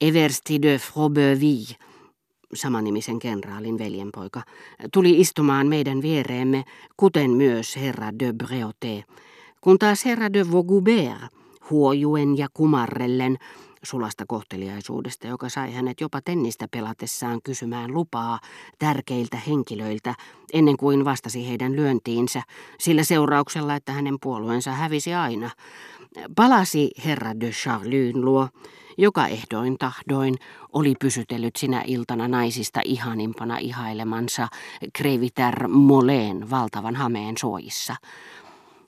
Eversti de Frobeuville, samanimisen kenraalin veljenpoika, tuli istumaan meidän viereemme, kuten myös herra de Breauté, kun taas herra de Vaugoubert, huojuen ja kumarrellen, sulasta kohteliaisuudesta, joka sai hänet jopa tennistä pelatessaan kysymään lupaa tärkeiltä henkilöiltä ennen kuin vastasi heidän lyöntiinsä, sillä seurauksella, että hänen puolueensa hävisi aina. Palasi herra de Charlyn luo, joka ehdoin tahdoin oli pysytellyt sinä iltana naisista ihanimpana ihailemansa Kreviter Moleen valtavan hameen suojissa.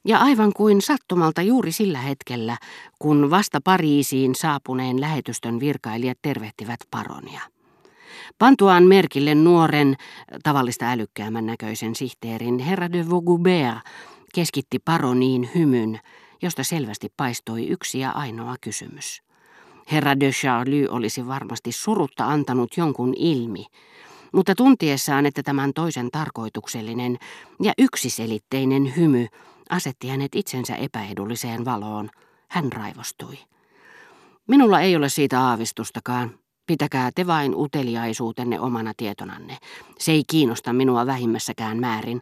Ja aivan kuin sattumalta juuri sillä hetkellä, kun vasta Pariisiin saapuneen lähetystön virkailijat tervehtivät paronia. Pantuaan merkille nuoren, tavallista älykkäämän näköisen sihteerin, herra de Vaugoubert keskitti paroniin hymyn, josta selvästi paistoi yksi ja ainoa kysymys. Herra de Charlie olisi varmasti surutta antanut jonkun ilmi, mutta tuntiessaan, että tämän toisen tarkoituksellinen ja yksiselitteinen hymy asetti hänet itsensä epäedulliseen valoon, hän raivostui. Minulla ei ole siitä aavistustakaan. Pitäkää te vain uteliaisuutenne omana tietonanne. Se ei kiinnosta minua vähimmässäkään määrin.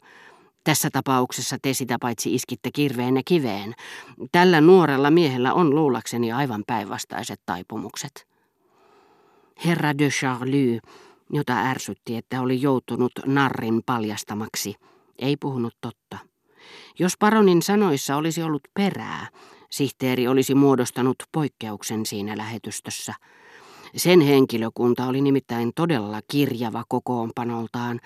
Tässä tapauksessa te sitä paitsi iskitte kirveenne kiveen. Tällä nuorella miehellä on luulakseni aivan päinvastaiset taipumukset. Herra de Charlie, jota ärsytti, että oli joutunut narrin paljastamaksi, ei puhunut totta. Jos paronin sanoissa olisi ollut perää, sihteeri olisi muodostanut poikkeuksen siinä lähetystössä. Sen henkilökunta oli nimittäin todella kirjava kokoonpanoltaan,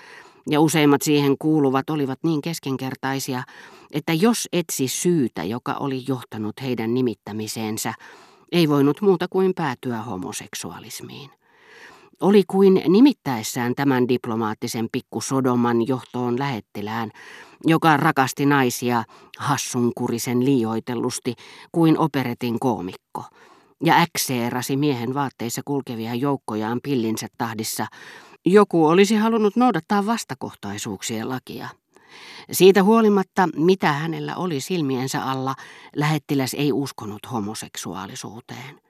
ja useimmat siihen kuuluvat olivat niin keskenkertaisia, että jos etsi syytä, joka oli johtanut heidän nimittämiseensä, ei voinut muuta kuin päätyä homoseksualismiin. Oli kuin nimittäessään tämän diplomaattisen pikkusodoman johtoon lähettilään, joka rakasti naisia hassunkurisen liioitellusti kuin operetin koomikko, ja äkseerasi miehen vaatteissa kulkevia joukkojaan pillinsä tahdissa, joku olisi halunnut noudattaa vastakohtaisuuksien lakia. Siitä huolimatta, mitä hänellä oli silmiensä alla, lähettiläs ei uskonut homoseksuaalisuuteen.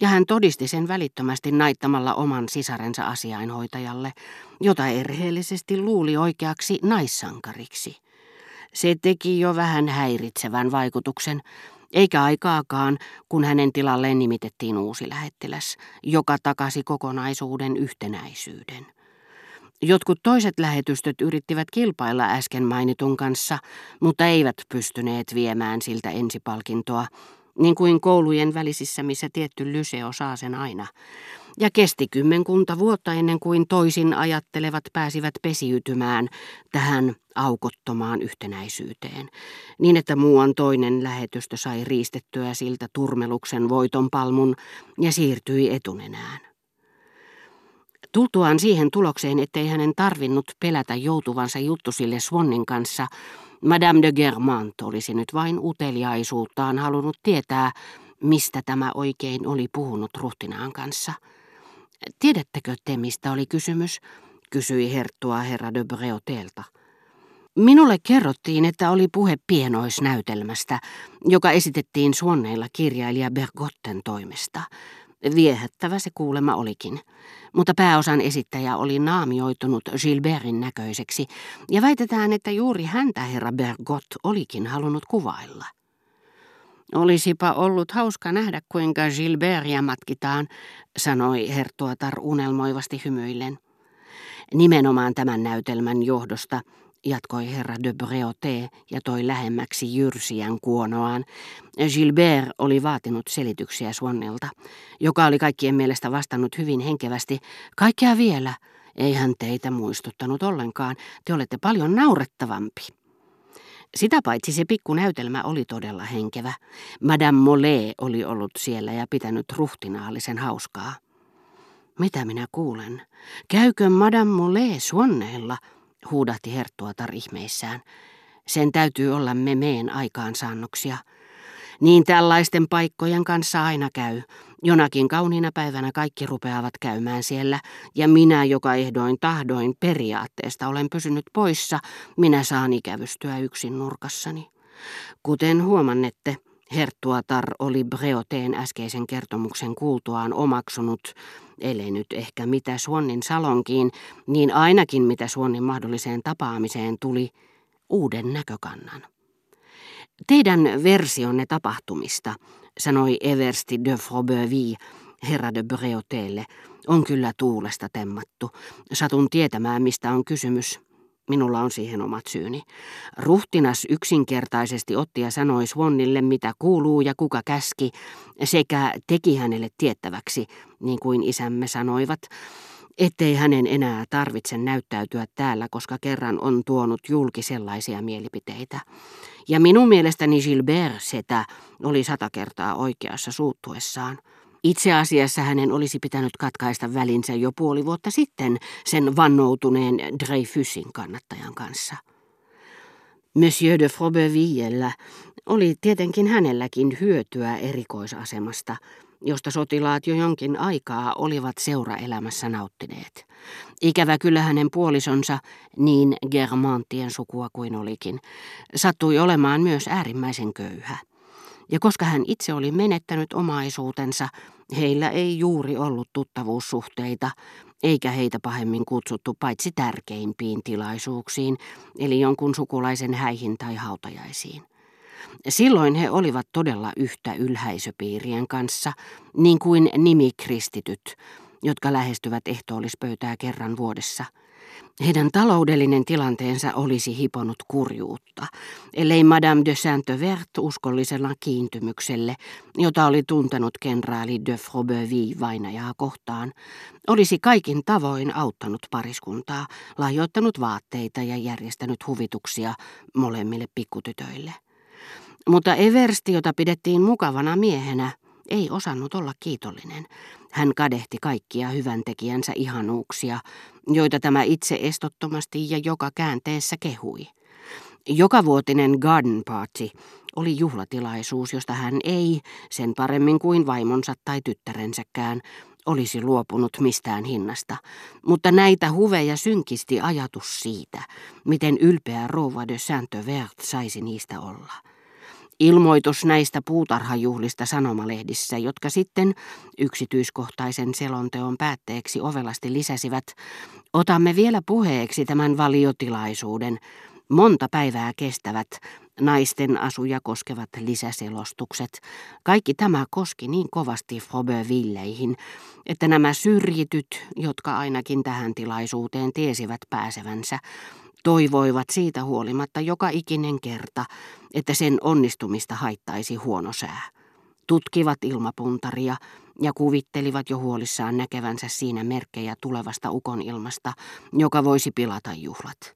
Ja hän todisti sen välittömästi naittamalla oman sisarensa asiainhoitajalle, jota erheellisesti luuli oikeaksi naissankariksi. Se teki jo vähän häiritsevän vaikutuksen, eikä aikaakaan, kun hänen tilalleen nimitettiin uusi lähettiläs, joka takasi kokonaisuuden yhtenäisyyden. Jotkut toiset lähetystöt yrittivät kilpailla äsken mainitun kanssa, mutta eivät pystyneet viemään siltä ensipalkintoa, niin kuin koulujen välisissä, missä tietty lyseo saa sen aina. Ja kesti kymmenkunta vuotta ennen kuin toisin ajattelevat pääsivät pesiytymään tähän aukottomaan yhtenäisyyteen, niin että muuan toinen lähetystö sai riistettyä siltä turmeluksen voiton palmun ja siirtyi etunenään. Tultuaan siihen tulokseen, ettei hänen tarvinnut pelätä joutuvansa juttusille Swannin kanssa, Madame de Germant olisi nyt vain uteliaisuuttaan halunnut tietää, mistä tämä oikein oli puhunut ruhtinaan kanssa. Tiedättekö te, mistä oli kysymys? kysyi herttua herra de Breautelta. Minulle kerrottiin, että oli puhe pienoisnäytelmästä, joka esitettiin suonneilla kirjailija Bergotten toimesta. Viehättävä se kuulema olikin, mutta pääosan esittäjä oli naamioitunut Gilbertin näköiseksi, ja väitetään, että juuri häntä herra Bergot olikin halunnut kuvailla. Olisipa ollut hauska nähdä, kuinka Gilbertia matkitaan, sanoi herttuatar unelmoivasti hymyillen. Nimenomaan tämän näytelmän johdosta jatkoi herra de Breauté ja toi lähemmäksi jyrsijän kuonoaan. Gilbert oli vaatinut selityksiä Suonnelta, joka oli kaikkien mielestä vastannut hyvin henkevästi. Kaikkea vielä. Ei hän teitä muistuttanut ollenkaan. Te olette paljon naurettavampi. Sitä paitsi se pikkunäytelmä oli todella henkevä. Madame Mollet oli ollut siellä ja pitänyt ruhtinaallisen hauskaa. Mitä minä kuulen? Käykö Madame Mollet Suonneilla? Huudahti herttuatar ihmeissään. Sen täytyy olla memeen aikaansaannoksia. Niin tällaisten paikkojen kanssa aina käy. Jonakin kauniina päivänä kaikki rupeavat käymään siellä, ja minä, joka ehdoin tahdoin periaatteesta olen pysynyt poissa, minä saan ikävystyä yksin nurkassani. Kuten huomannette, Herttuatar oli Breoteen äskeisen kertomuksen kuultuaan omaksunut, ellei nyt ehkä mitä Suonnin salonkiin, niin ainakin mitä Suonnin mahdolliseen tapaamiseen tuli, uuden näkökannan. Teidän versionne tapahtumista, sanoi Eversti de Froberville, herra de Breauteelle, on kyllä tuulesta temmattu. Satun tietämään, mistä on kysymys. Minulla on siihen omat syyni. Ruhtinas yksinkertaisesti otti ja sanoi Swannille, mitä kuuluu ja kuka käski, sekä teki hänelle tiettäväksi, niin kuin isämme sanoivat, ettei hänen enää tarvitse näyttäytyä täällä, koska kerran on tuonut julki sellaisia mielipiteitä. Ja minun mielestäni Gilbert Setä oli sata kertaa oikeassa suuttuessaan. Itse asiassa hänen olisi pitänyt katkaista välinsä jo puoli vuotta sitten sen vannoutuneen Dreyfusin kannattajan kanssa. Monsieur de Frobervillellä oli tietenkin hänelläkin hyötyä erikoisasemasta, josta sotilaat jo jonkin aikaa olivat seuraelämässä nauttineet. Ikävä kyllä hänen puolisonsa, niin Germantien sukua kuin olikin, sattui olemaan myös äärimmäisen köyhä. Ja koska hän itse oli menettänyt omaisuutensa, heillä ei juuri ollut tuttavuussuhteita, eikä heitä pahemmin kutsuttu paitsi tärkeimpiin tilaisuuksiin, eli jonkun sukulaisen häihin tai hautajaisiin. Silloin he olivat todella yhtä ylhäisöpiirien kanssa, niin kuin nimikristityt, jotka lähestyvät ehtoollispöytää kerran vuodessa – heidän taloudellinen tilanteensa olisi hiponut kurjuutta, ellei Madame de Saint-Vert uskollisella kiintymykselle, jota oli tuntenut kenraali de Froberville vainajaa kohtaan, olisi kaikin tavoin auttanut pariskuntaa, lahjoittanut vaatteita ja järjestänyt huvituksia molemmille pikkutytöille. Mutta Eversti, jota pidettiin mukavana miehenä, ei osannut olla kiitollinen. Hän kadehti kaikkia hyväntekijänsä ihanuuksia, joita tämä itse estottomasti ja joka käänteessä kehui. Jokavuotinen garden party oli juhlatilaisuus, josta hän ei, sen paremmin kuin vaimonsa tai tyttärensäkään, olisi luopunut mistään hinnasta, mutta näitä huveja synkisti ajatus siitä, miten ylpeä rouva de Saint-Vert saisi niistä olla. Ilmoitus näistä puutarhajuhlista sanomalehdissä, jotka sitten yksityiskohtaisen selonteon päätteeksi ovelasti lisäsivät, otamme vielä puheeksi tämän valiotilaisuuden, monta päivää kestävät, naisten asuja koskevat lisäselostukset. Kaikki tämä koski niin kovasti Frobervilleihin, että nämä syrjityt, jotka ainakin tähän tilaisuuteen tiesivät pääsevänsä, Toivoivat siitä huolimatta joka ikinen kerta, että sen onnistumista haittaisi huono sää. Tutkivat ilmapuntaria ja kuvittelivat jo huolissaan näkevänsä siinä merkkejä tulevasta ukonilmasta, joka voisi pilata juhlat.